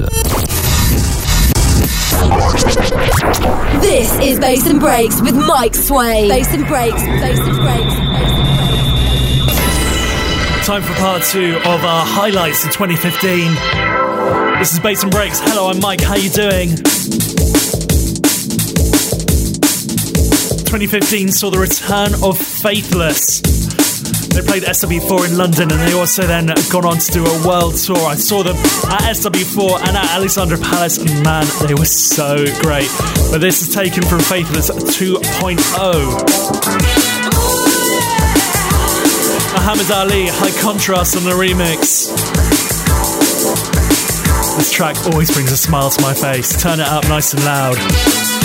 Listen. This is Bass and Breaks with Mike Sway. Bass and Breaks, Bass and Breaks. Time for part two of our highlights of 2015. This is Bass and Breaks. Hello, I'm Mike. How you doing? 2015 saw the return of Faithless. They played SW4 in London and they also then gone on to do a world tour. I saw them at SW4 and at Alexandra Palace, and man, they were so great. But this is taken from Faithless 2.0. Muhammad Ali, High Contrast on the remix. This track always brings a smile to my face. Turn it up nice and loud.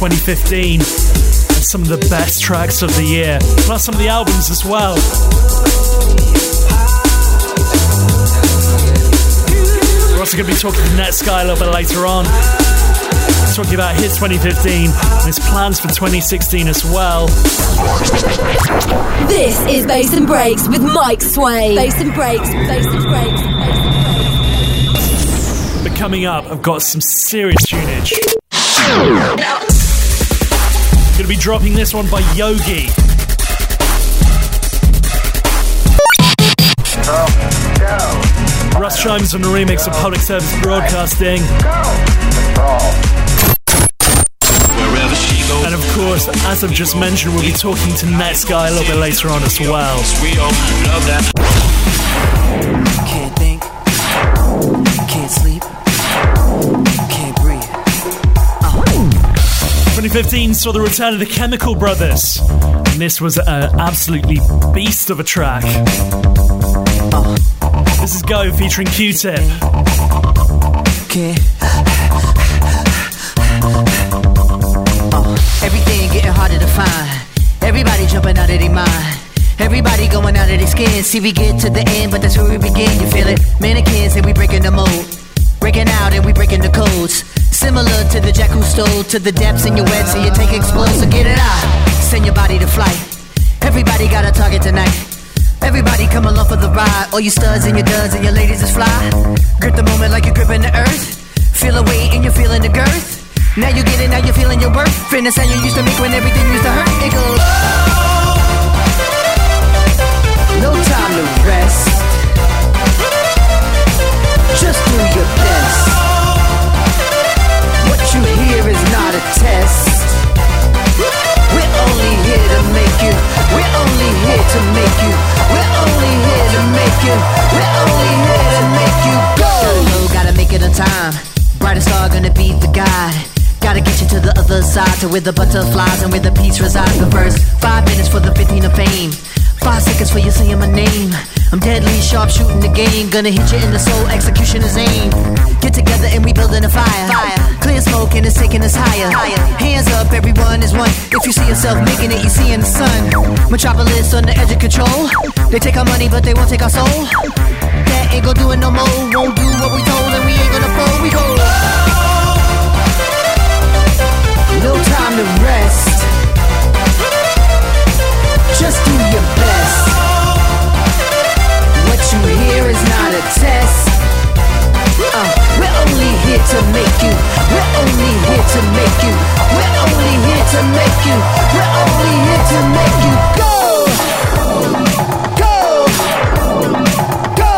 2015 and some of the best tracks of the year, plus some of the albums as well. We're also going to be talking to Netsky a little bit later on, talking about his 2015 and his plans for 2016 as well. This is Bass and Breaks with Mike Sway. Bass and Breaks, Bass and Breaks. But coming up, I've got some serious tunage be dropping this one by Yogi. Rust Russ Chimes from the remix of Public Service Broadcasting. And of course, as I've just mentioned, we'll be talking to Netsky a little bit later on as well. 2015 saw the return of the Chemical Brothers, and this was an absolutely beast of a track. This is Go featuring Q-Tip. Can't. Uh, everything getting harder to find. Everybody jumping out of their mind. Everybody going out of their skin. See, we get to the end, but that's where we begin. You feel it? Mannequins and we breaking the mold. Breaking out and we breaking the codes. Similar to the jack who stole to the depths in your wet, so you take explode, so get it out. Send your body to flight. Everybody got a target tonight. Everybody come along for the ride. All you studs and your duds and your ladies is fly. Grip the moment like you're gripping the earth. Feel a weight and you're feeling the girth. Now you get it, now you're feeling your worth. Fitness how you used to make when everything used to hurt. It goes. No time to rest. Just do your best. You hear is not a test. We're only here to make you. We're only here to make you. We're only here to make you. We're only here to make you go. Go, gotta make it on time. Brightest star gonna be the guide. Gotta get you to the other side, to where the butterflies and where the peace resides. The first five minutes for the 15 of fame. Five seconds for you saying my name. I'm deadly sharp shooting the game. Gonna hit you in the soul, execution is aim. Get together and we building a fire. fire. Clear smoke and it's taking us higher. higher. Hands up, everyone is one. If you see yourself making it, you see in the sun. Metropolis on the edge of control. They take our money, but they won't take our soul. That ain't gonna do it no more. Won't do what we told, and we ain't gonna fold. We go. No time to rest. Just do your best. What you hear is not a test. Uh, we're only here to make you. We're only here to make you. We're only here to make you. We're only here to make you go. Go. Go.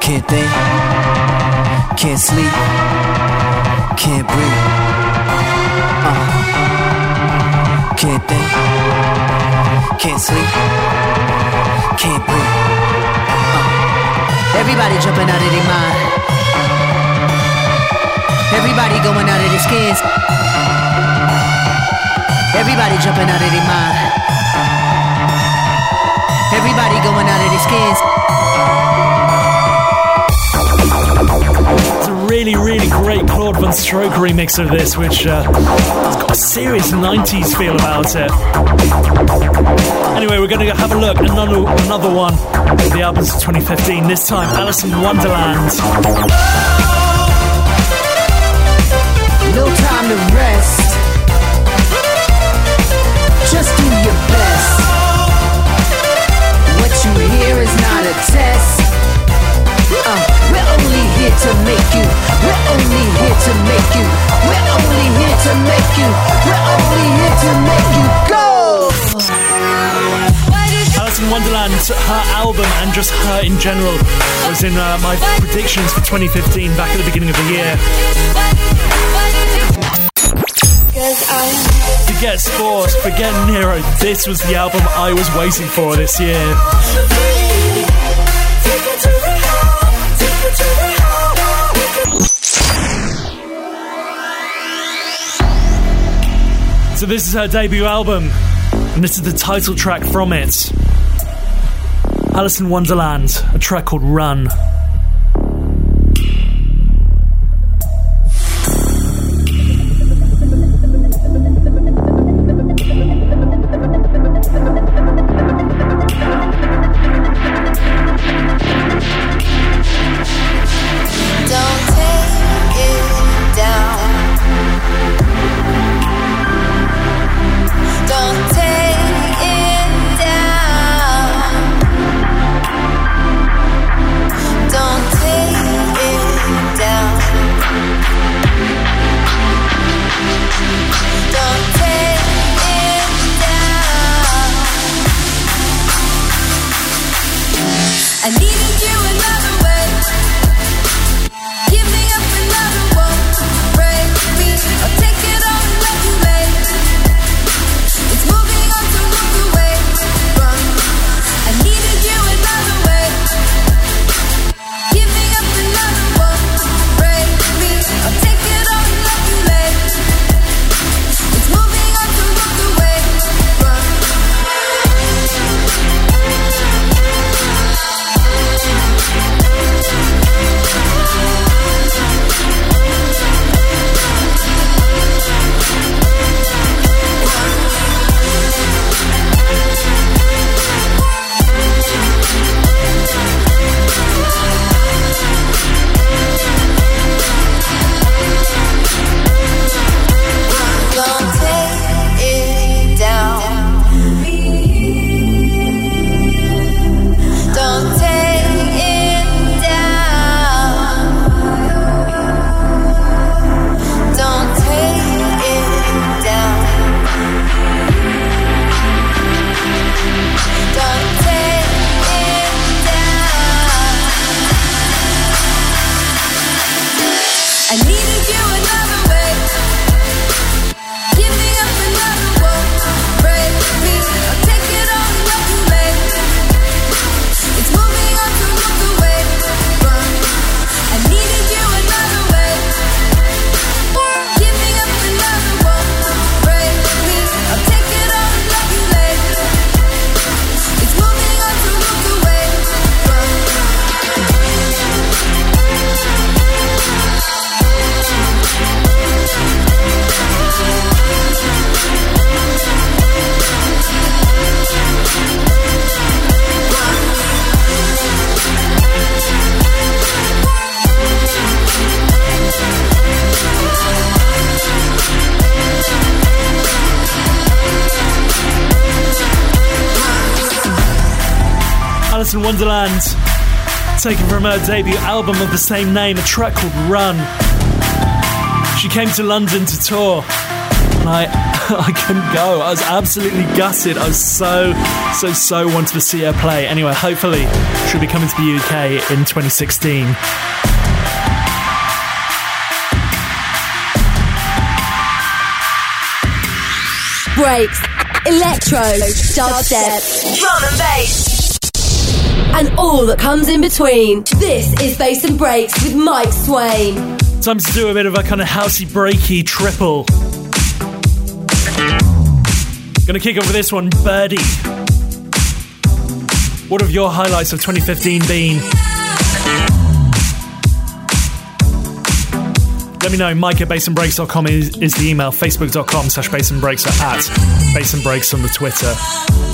Can't think. Can't sleep. Can't breathe. Uh. Can't think. Can't sleep. Can't breathe. Uh. Everybody jumping out of their mind. Everybody going out of their skins. Everybody jumping out of their mind. Everybody going out of their skins. Really, really great Claude VonStroke remix of this, which uh, has got a serious 90s feel about it. Anyway, we're going to have a look at another, another one of the albums of 2015. This time, Alison Wonderland. No time to rest. Just do your best. What you hear is not a test. Uh, we're only here to make you. We're only here to make you. We're only here to make you. We're only here to make you go. Alison Wonderland, her album and just her in general was in uh, my predictions for 2015 back at the beginning of the year. Forget Sports, forget Nero. This was the album I was waiting for this year. So this is her debut album, and this is the title track from it. Alison Wonderland, a track called Run. In Wonderland, taken from her debut album of the same name, a track called Run. She came to London to tour, and I, I couldn't go. I was absolutely gutted. I was so, so, so wanted to see her play. Anyway, hopefully, she'll be coming to the UK in 2016. Breaks, electro, dubstep, drum and bass, and all that comes in between. This is Bass and Breaks with Mike Swain. Time to do a bit of a kind of housey breaky triple. Gonna kick off with this one, Birdie. What have your highlights of 2015 been? Let me know. Mike at bassandbreaks.com is, is the email. Facebook.com slash bassandbreaks or at bassandbreaks on the Twitter.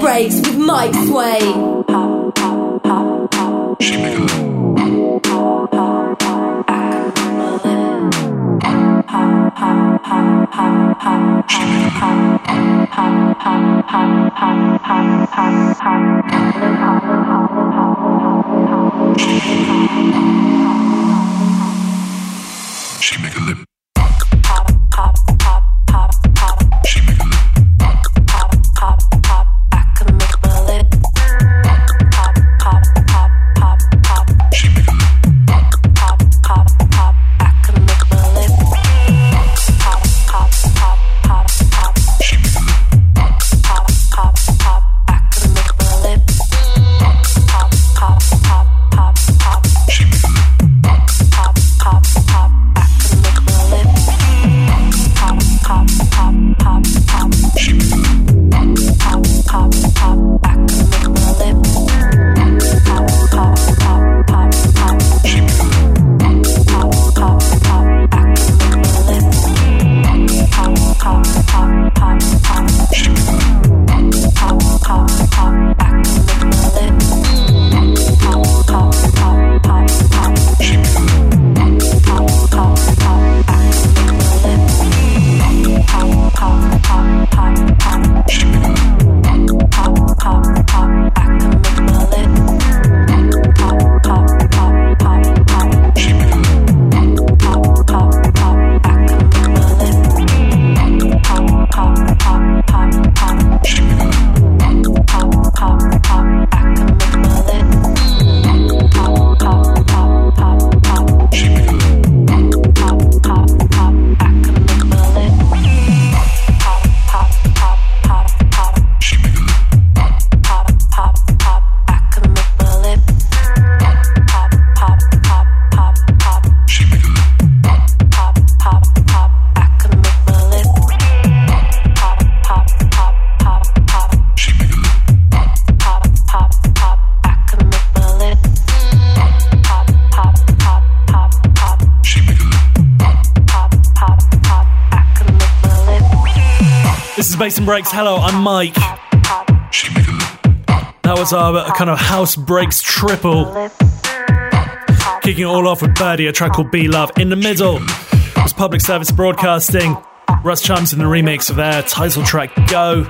Breaks with Mike Sway. She make a lip. Bass and Breaks. Hello, I'm Mike. That was our uh, kind of house breaks triple. Kicking it all off with Birdie, a track called Be Love. In the middle was Public Service Broadcasting. Russ Chimes in the remix of their title track Go.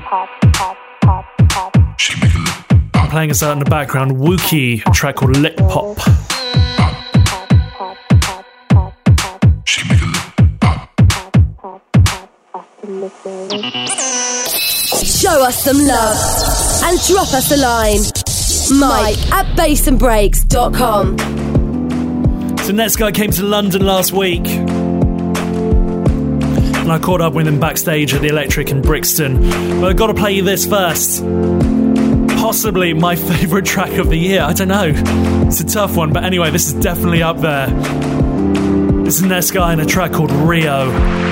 Playing us out in the background Wookie, a track called Lip Pop. Show us some love and drop us a line. Mike at bassandbreaks.com. So Netsky came to London last week. And I caught up with him backstage at the Electric in Brixton. But I've got to play you this first. Possibly my favourite track of the year. I don't know. It's a tough one, but anyway, this is definitely up there. This is Netsky and a track called Rio.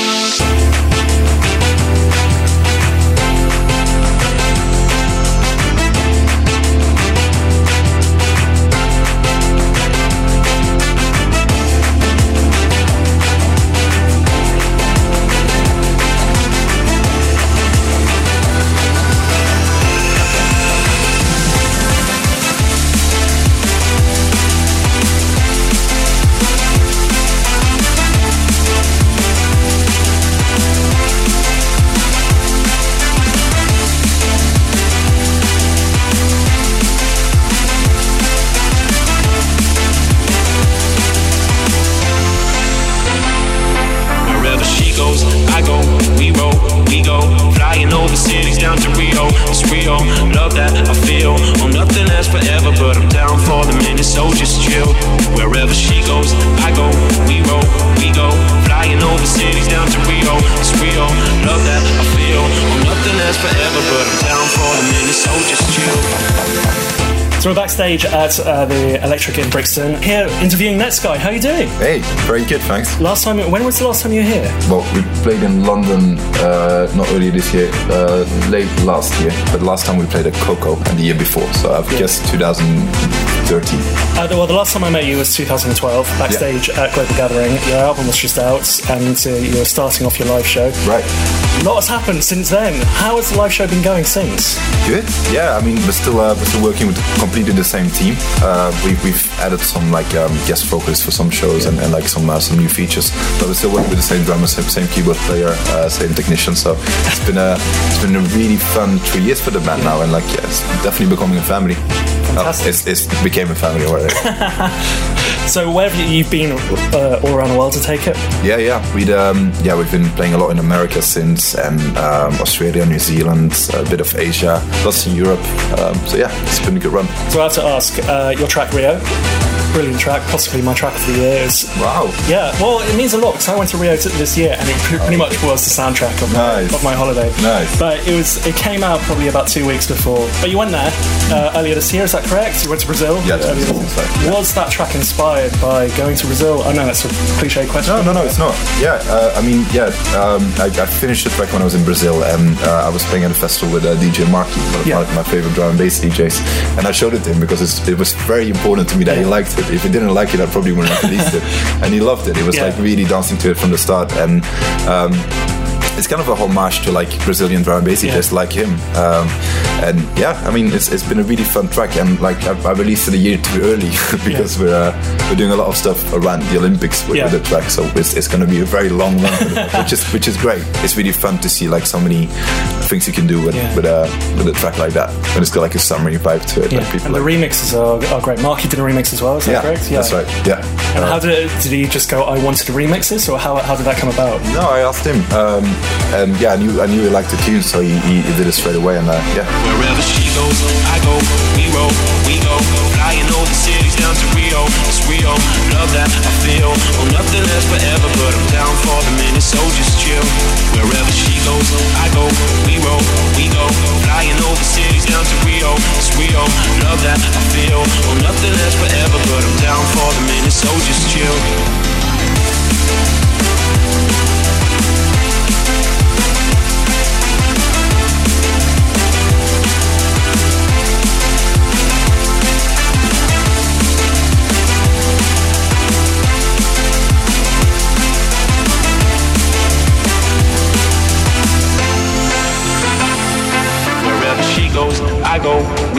At uh, the Electric in Brixton. Here, interviewing Netsky. How are you doing? Hey, very good, thanks. Last time, when was the last time you were here? Well, we played in London uh, not earlier this year, uh, late last year, but last time we played at Koko and the year before, so I've guessed 2013. Uh, the- well, the last time I met you was 2012, backstage at Global Gathering. Your album was just out, and uh, you were starting off your live show. Right. A lot has happened since then. How has the live show been going since? Good. Yeah, I mean, we're still uh, we're still working with completely the same team. Uh, we, we've added some like um, guest vocalists for some shows and, and like some uh, some new features, but we're still working with the same drummer, same, same keyboard player, uh, same technician. So it's been a it's been a really fun three years for the band now, and like yeah, it's definitely becoming a family. Oh, Fantastic. it's, it's it became a family already. So where have you been uh, all around the world to take it? Yeah, yeah. We'd um, yeah, we've been playing a lot in America since, and um, Australia, New Zealand, a bit of Asia, lots in Europe. Um, so yeah, it's been a good run. So I have to ask, uh, your track Rio, brilliant track, possibly my track of the year. Is, Wow. yeah, well, it means a lot because I went to Rio this year and it pretty much was the soundtrack of my, Nice. of my holiday. Nice. But it was it came out probably about two weeks before. But you went there uh, earlier this year, is that correct? You went to Brazil. Yeah, earlier this- right, yeah. Was that track inspired by going to Brazil? I know that's a cliche question. No, no, no, it's not. Yeah, uh, I mean, yeah, um, I, I finished the track when I was in Brazil, and uh, I was playing at a festival with uh, DJ Marky, one of Yeah. my, my favorite drum and bass DJs, and I showed it to him because it's, it was very important to me that he liked it. If he didn't like it, I probably wouldn't have released it, and he loved it. He was Yeah. like really dancing to it from the start, and. Um, it's kind of a homage to like Brazilian drum and Yeah. just like him. Um, and yeah, I mean, it's, it's been a really fun track. And like, I, I released it a year too early because we're uh, we're doing a lot of stuff around the Olympics with, Yeah. with the track. So it's, it's going to be a very long the- which is which is great. It's really fun to see like so many things you can do with Yeah. with a with a track like that. And it's got like a summery vibe to it. Yeah. Like people and the like, remixes are, are great. Marky did a remix as well, is that yeah, correct? Yeah, that's right. Yeah. And Uh, how did it, did he just go? I wanted to remix this, or how, how did that come about? no, I asked him, um, and yeah, I knew I knew he liked the tune, so he, he, he did it straight away, and uh, yeah, Wherever she goes, I go. We roll, we go. Flying over cities down to Rio. It's Rio. Love that I feel. Oh, nothing lasts forever, but I'm down for the minute, so just chill. Wherever she goes, I go. We roll, we go. Flying over cities down to Rio. It's. Love that I feel. Oh, nothing lasts forever, but I'm down for the minute, so just chill.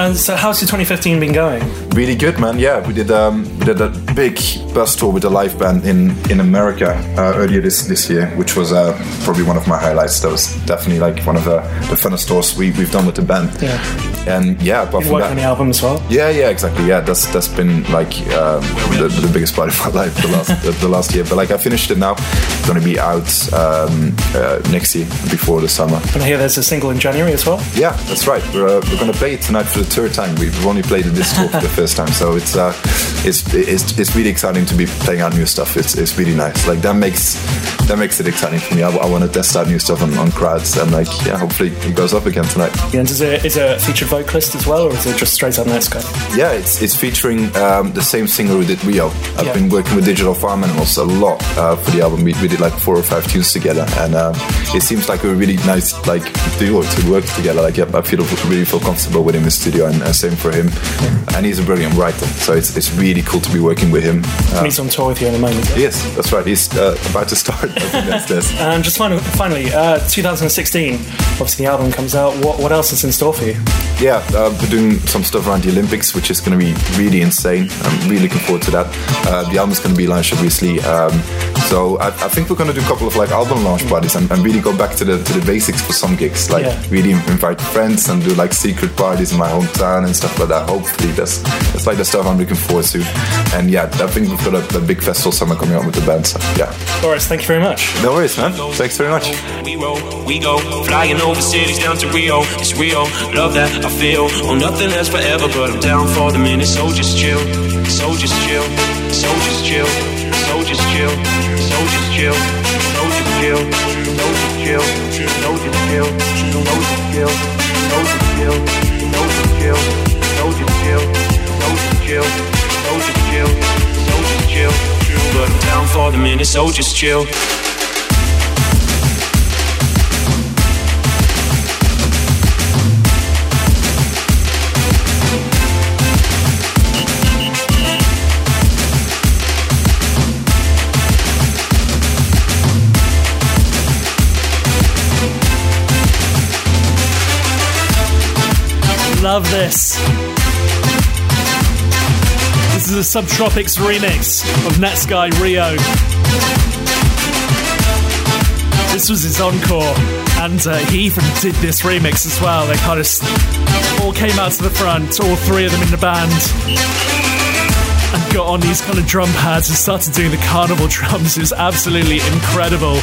And so, how's your 2015 been going? really good, man. Yeah, we did um, we did a big bus tour with the live band in in America uh, earlier this this year, which was uh, probably one of my highlights. That was definitely like one of the, the funnest tours we, we've done with the band. Yeah. And yeah, apart from that, on the album as well. Yeah, yeah, exactly. Yeah, that's that's been like um, the, the biggest part of my life the last the, the last year. But like I finished it now. It's gonna be out um, uh, next year before the summer. And I hear there's a single in January as well. Yeah, that's right. We're, uh, we're gonna play it tonight for the third time. We've only played it this tour for the first time, so it's uh, it's it's it's really exciting to be playing out new stuff. It's it's really nice. Like that makes that makes it exciting for me. I, want to test out new stuff on, on crowds and like yeah, hopefully it goes up again tonight. And is it is it a featured vocalist as well, or is it just straight up Netsky? Yeah, it's it's featuring um, the same singer who did Rio. I've Yeah. been working with Digital Farm Animals a lot uh, for the album. We, we did like four or five tunes together, and um, it seems like a really nice like duo to work together. Like yeah, I feel really feel comfortable with him in the studio, and uh, same for him. And he's a brilliant writer, so it's it's really cool to be working with him. Uh, he's on tour with you in a moment. Yes, that's right. He's uh, about to start. And just finally, finally uh, 2016, obviously the album comes out. What, what else is in store for you? Yeah, uh, we're doing some stuff around the Olympics, which is going to be really insane. I'm really looking forward to that. Uh, the album's going to be launched obviously, um, so I, I think we're going to do a couple of like album launch parties and, and really go back to the to the basics for some gigs, like Yeah. really invite friends and do like secret parties in my hometown and stuff like that. Hopefully, that's that's like the stuff I'm looking forward to. And yeah, I think we've got a, a big festival summer coming up with the band. So yeah, Boris, thank you very much. no worries, man. Thanks very much. We roll, we go, flying over cities down to Rio. It's Rio, love that I feel. Oh, nothing lasts forever, but I'm down for the minute. So just chill, so just chill, so just chill, so just chill, so just chill, so just chill, so just chill, so just chill, so just chill, so just chill, so just chill, so just chill, so just chill, chill, just chill. But I'm down for the minute, chill. Love this. This is a Subtropics remix of Netsky Rio. This was his encore, and uh, he even did this remix as well. They kind of all came out to the front, all three of them in the band, and got on these kind of drum pads and started doing the carnival drums. It was absolutely incredible.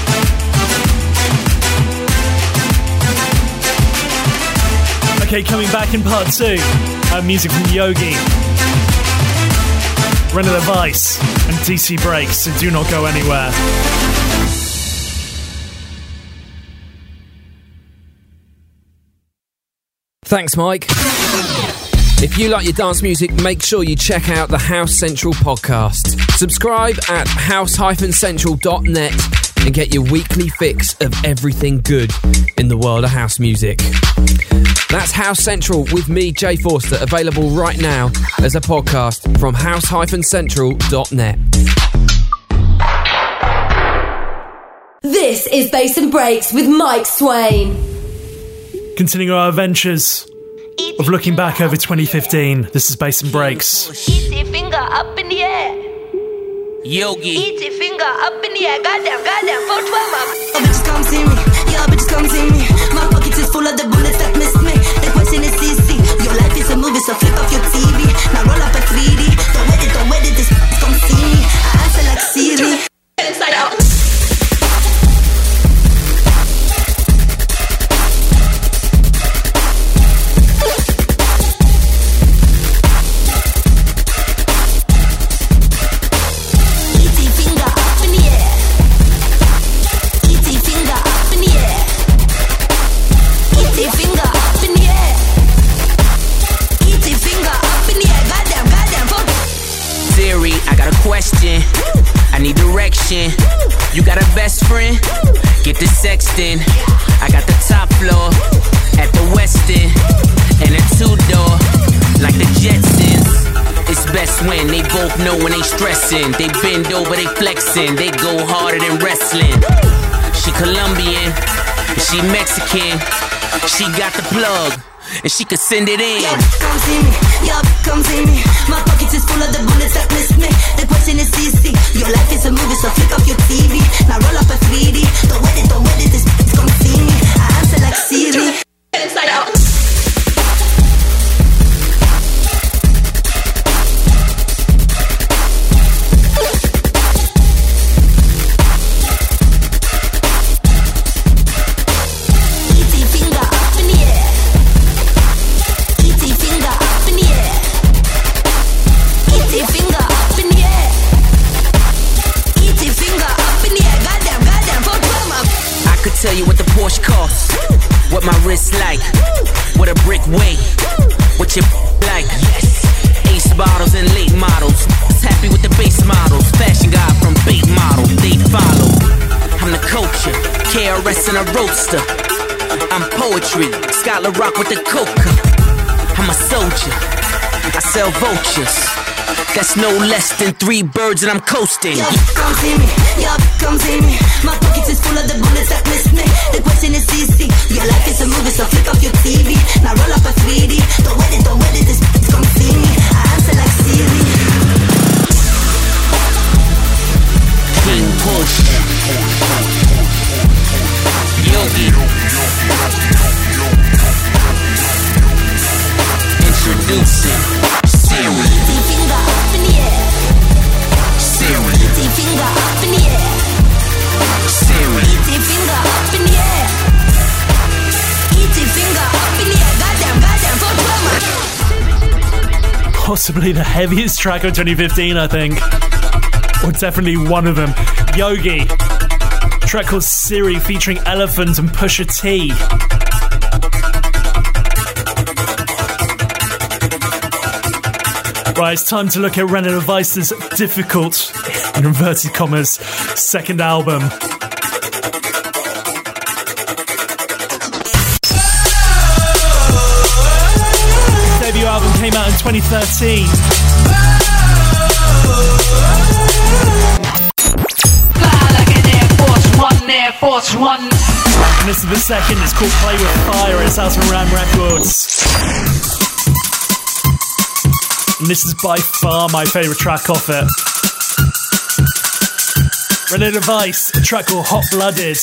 Okay, coming back in part two, uh, music from Yogi, Rene LaVice, and DC Breaks, so do not go anywhere. Thanks, Mike. If you like your dance music, make sure you check out the House Central podcast. Subscribe at house-central.net and get your weekly fix of everything good in the world of house music. That's House Central with me, Jay Forster, available right now as a podcast from house-central.net. This is Bass and Breaks with Mike Swain. Continuing our adventures of looking back over 2015, this is Bass and Breaks. Yogi. Eat your finger up in the air. Goddamn, goddamn, 412 up. Oh, bitches come see me. Yeah, bitches come see me. My pocket is full of the bullets that missed me. The question is easy. Your life is a movie, so flip off your TV. Now roll up a 3D. Don't wait it, don't wait it. This come see me. I answer like Siri. Inside out. You got a best friend? Get the sexting. I got the top floor at the Westin and a two door like the Jetsons. It's best when they both know when they stressing. They bend over, they flexing. They go harder than wrestling. She Colombian, she Mexican. She got the plug, and she could send it in. Yeah, come see me. Yeah, come see me. My pocket is full of the bullets that missed me. The question is easy. Your life is a movie, so flick off your TV. Now roll up a 3D. Don't wait it, don't wait it. This bitch come see me. I answer like Siri. Inside out. Oh. My wrist like, what a brick weigh, what your like. Ace bottles and late models. Just happy with the base models. Fashion guy from big model, they follow. I'm the culture, KRS and a roaster. I'm poetry, Scholar Rock with the coca. I'm a soldier, I sell vultures. That's no less than three birds and I'm coasting. Y'all come see me, y'all come see me. My pockets is full of the bullets that miss me. The question is easy. Your life is a movie, so flick off your TV. Now roll up a 3D. Don't wait it, don't wait it. This come see me. I answer like Siri. King push. Yogi. Introducing. Possibly the heaviest track of 2015, I think. Or definitely one of them. Yogi. Track called Siri featuring Elephant and Pusha T. Right, it's time to look at Rene LaVice's difficult, in inverted commas, second album. 2013. And this is the second, it's called Play With Fire, it's out on Ram Records. And this is by far my favourite track off it. Rene LaVice, a track called Hot Blooded.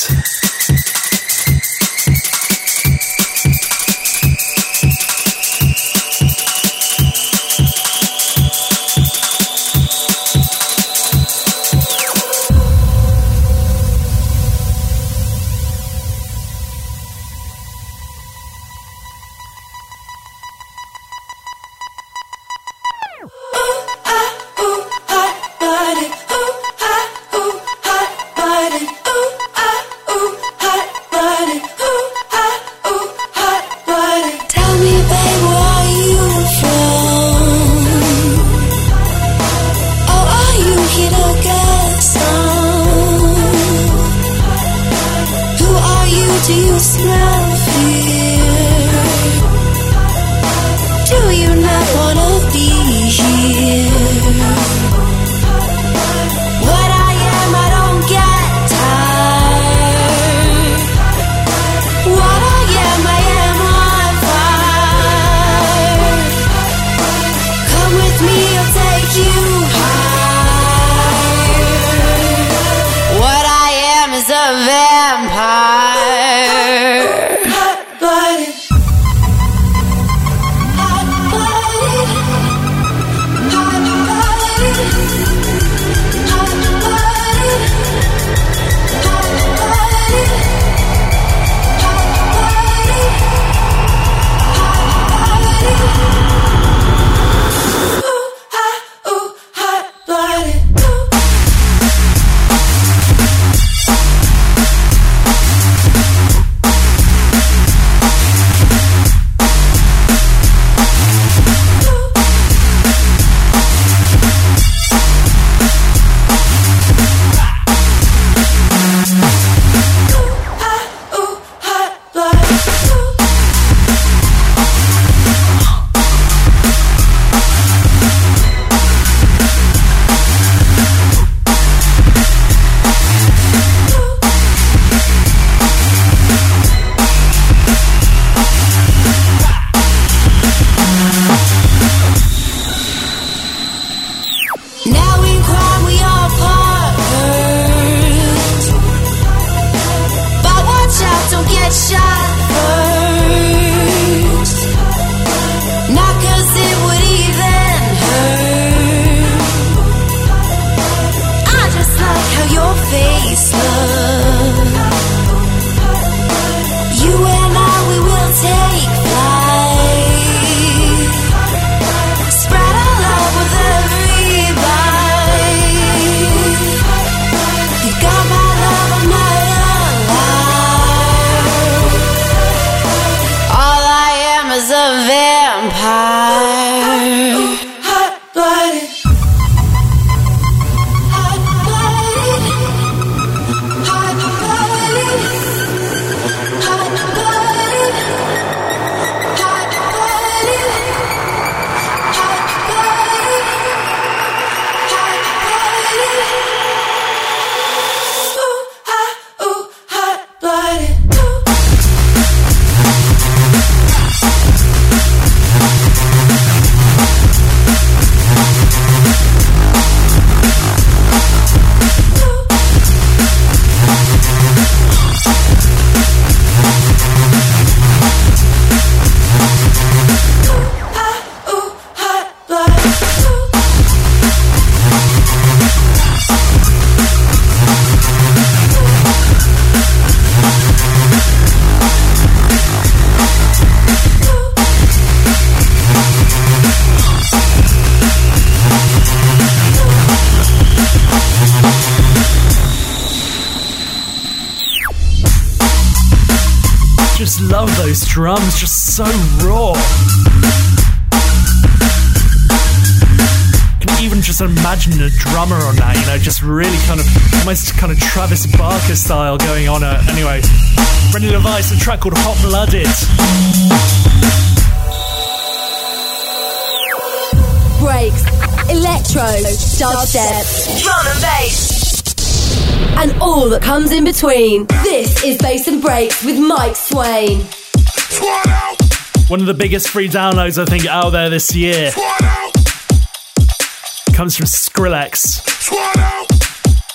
love it. Kind of Travis Barker style going on. Uh, anyway, Rene LaVice, a track called Hot Blooded. breaks, electro, dubstep, drum and bass, and all that comes in between. This is Bass and Breaks with Mike Swain. One of the biggest free downloads I think out there this year. Comes from Skrillex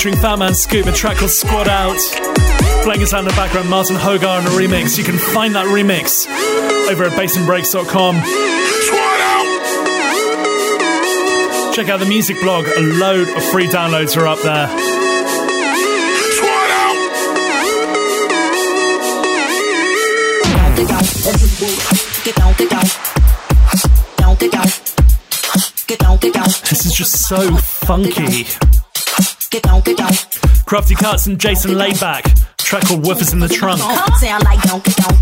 featuring Fat Man Scoop, a track called Squad Out. Playing us out in the background, Marten Hørger in a remix. You can find that remix over at bassandbreaks.com. Check out the music blog, a load of free downloads are up there. Spot out this is just so funky. Crafty Kuts and Jason Laidback, track called Woofers in the Trunk. Sound like don't get down.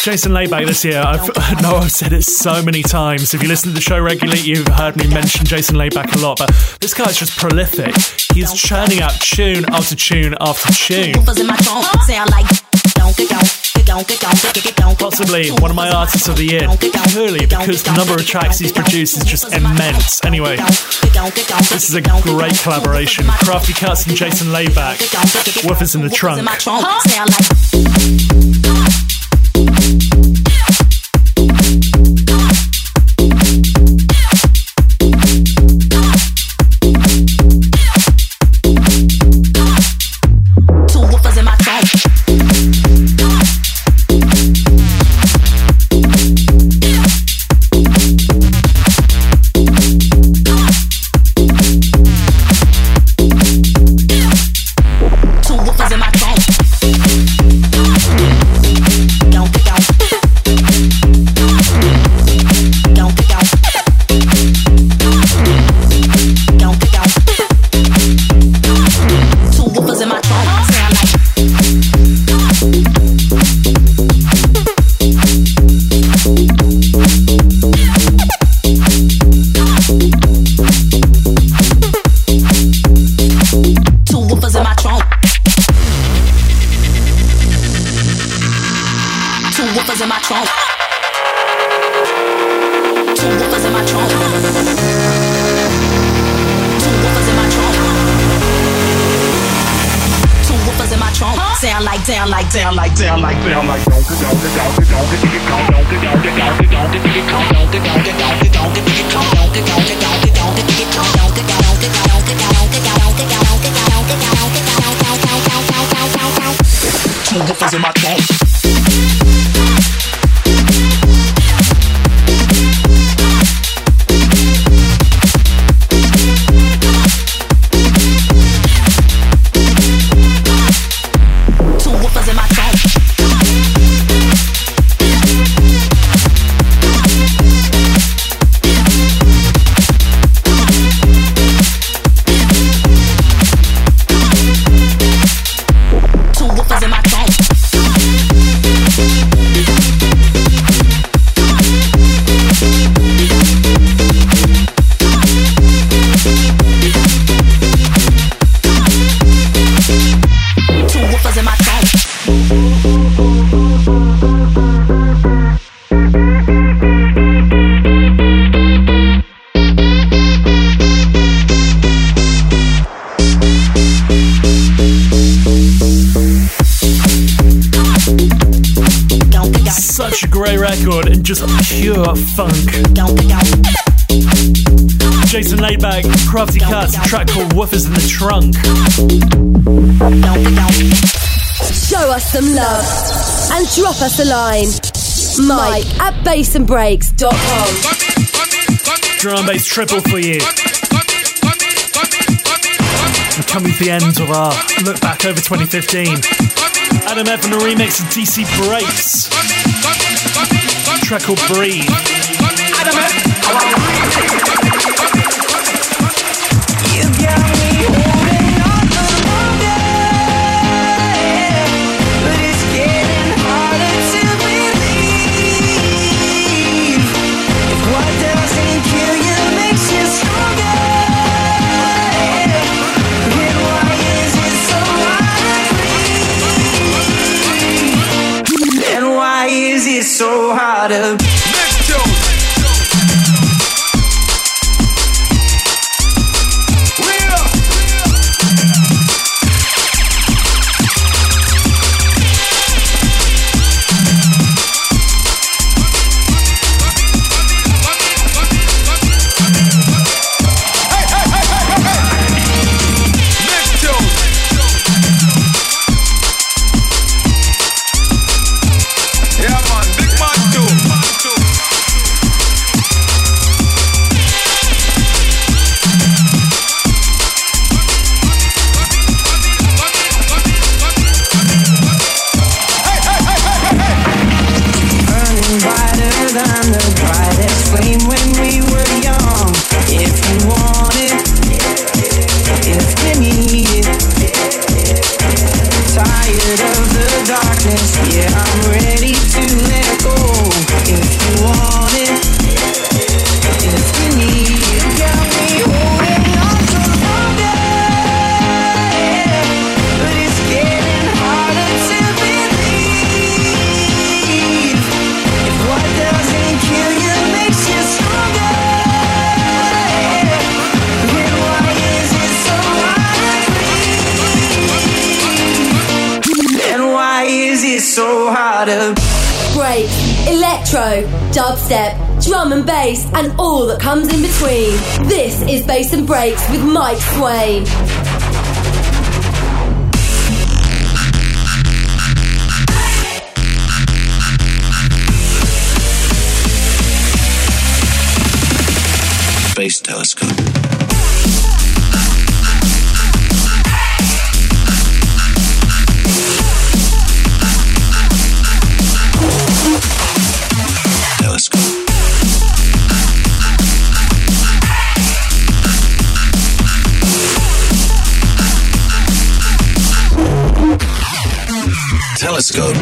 Jason Layback this year, I've, I know I've said it so many times. If you listen to the show regularly, you've heard me mention Jason Layback a lot, but this guy's just prolific. He's churning out tune after tune after tune. Possibly one of my artists of the year, purely because the number of tracks he's produced is just immense. Anyway, this is a great collaboration. Crafty Kuts and Jason Layback. Woofers in the trunk. Two my trunk. Sound like down, like down, like down, like down, like down. Two woofers in my trunk. Pure funk. Jason Layback, Crafty Kuts, track called Woofers in the Trunk. Show us some love and drop us a line. Mike at bassandbreaks.com. Drum and bass triple for you. We're coming to the end of our look back over 2015. Adam F remix of DC Breaks. Track called Breathe. Gotta break, electro, dubstep, drum and bass, and all that comes in between. This is Bass and Breaks with Mike Swain. Space telescope. Telescope. Telescope.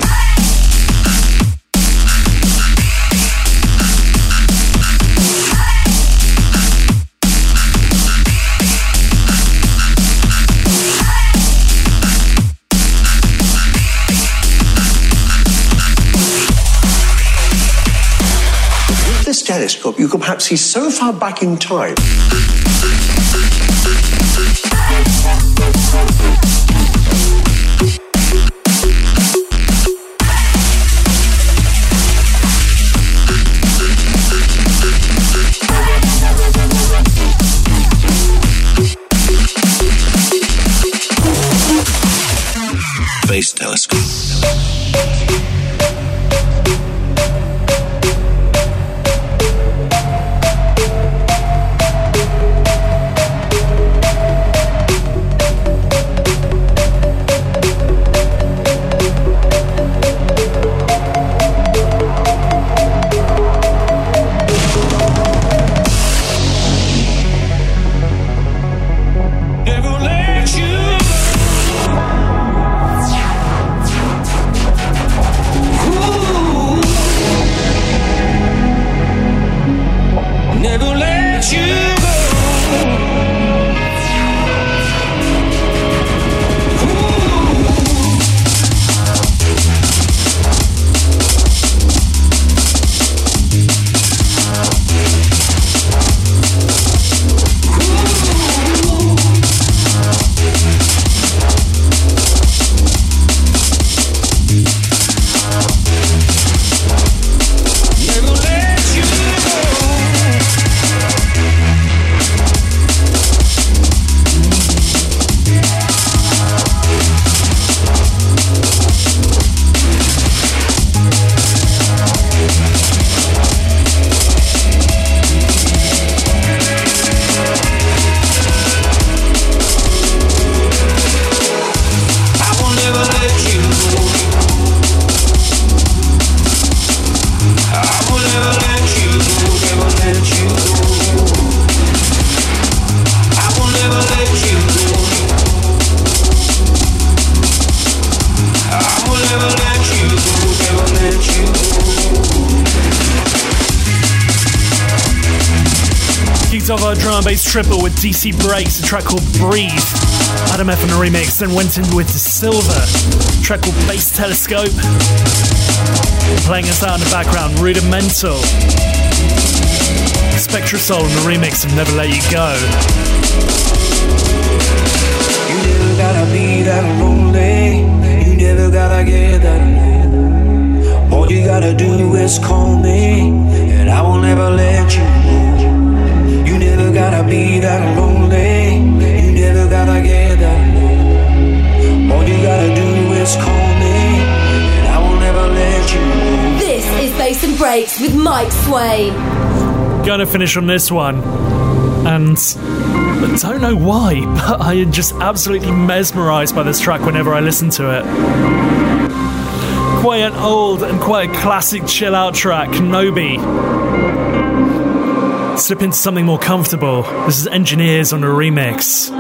With this telescope, you can perhaps see so far back in time. Triple with DC Breaks, a track called Breathe. Adam F on a remix, then went in with the Silver, a track called Bass Telescope. Playing us out in the background, Rudimental. SpectraSoul in the remix of Never Let You Go. You never gotta be that lonely. You never gotta get that. All you gotta do is call me, and I will never let you gotta be that lonely. You never gotta get that low. All you gotta do is call me, and I will never let you go. This is Bass and Breaks with Mike Swain. Gonna finish on this one. And I don't know why, but I am just absolutely mesmerized by this track whenever I listen to it. Quite an old and quite a classic chill out track, Kinobe. Slip into something more comfortable. This is Engineers on a remix.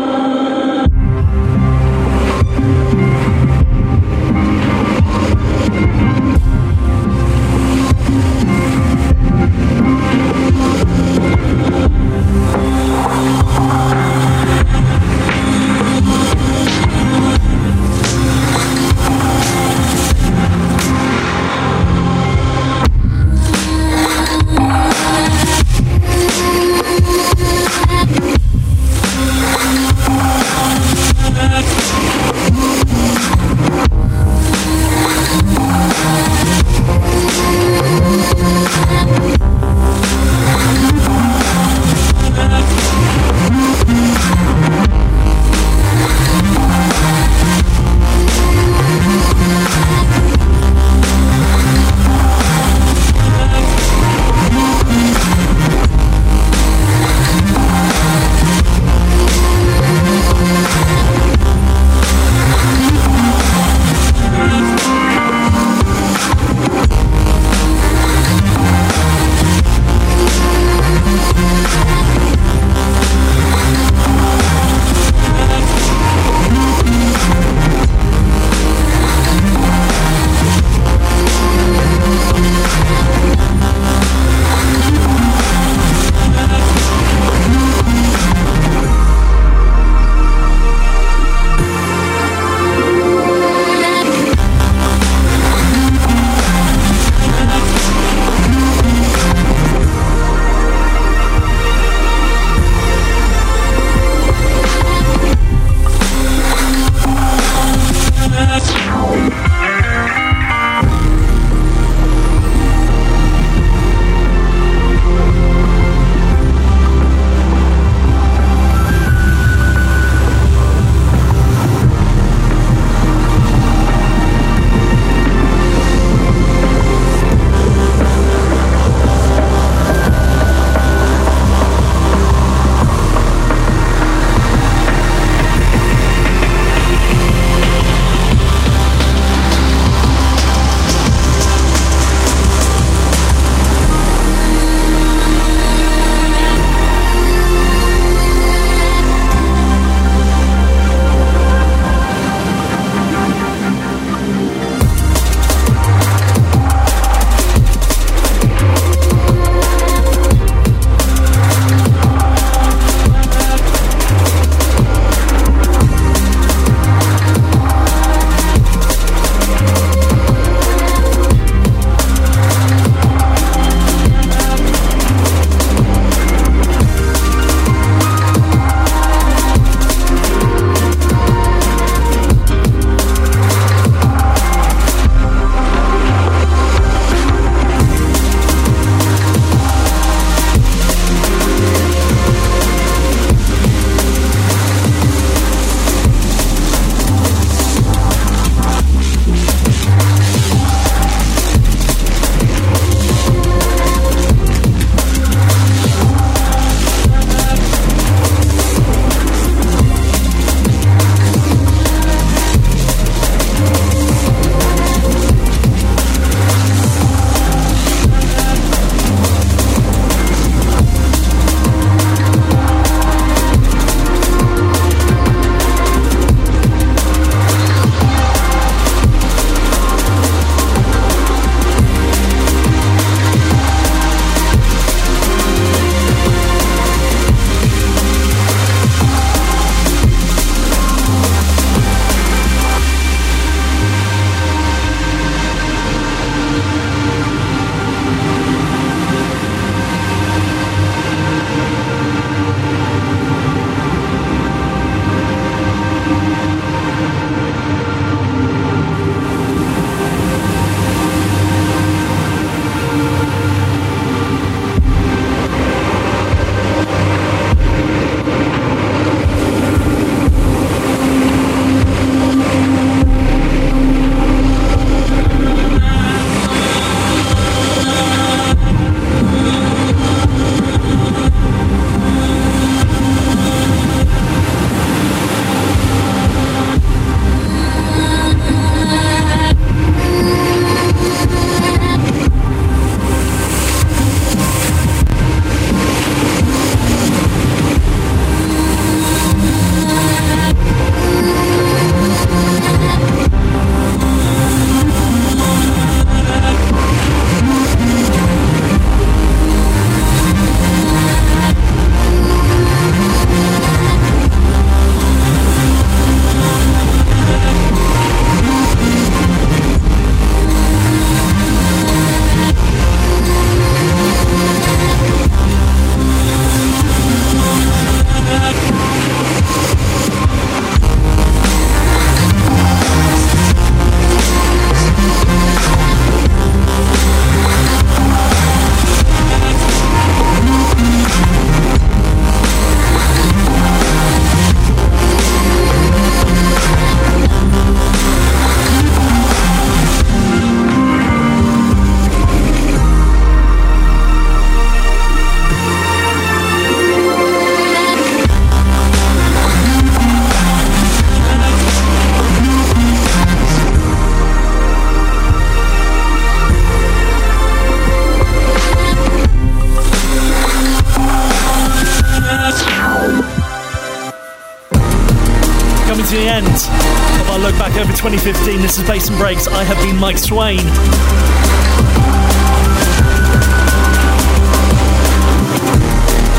Is Bass and Breaks. I have been Mike Swain.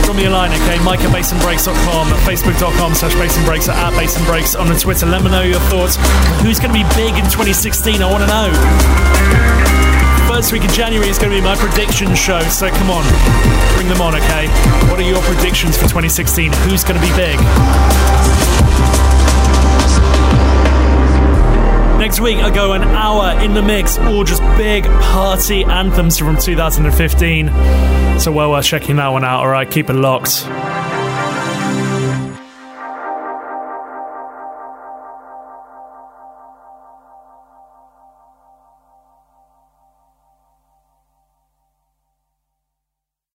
Drop me a line, okay? Mike at bassandbreaks.com, facebook.com slash bassandbreaks, at bassandbreaks on the Twitter. Let me know your thoughts. Who's going to be big in 2016? I want to know. First week of January is going to be my prediction show, so come on, bring them on, okay? What are your predictions for 2016? Who's going to be big? Next week, I go an hour in the mix, all just big party anthems from 2015. So well worth checking that one out. All right, keep it locked.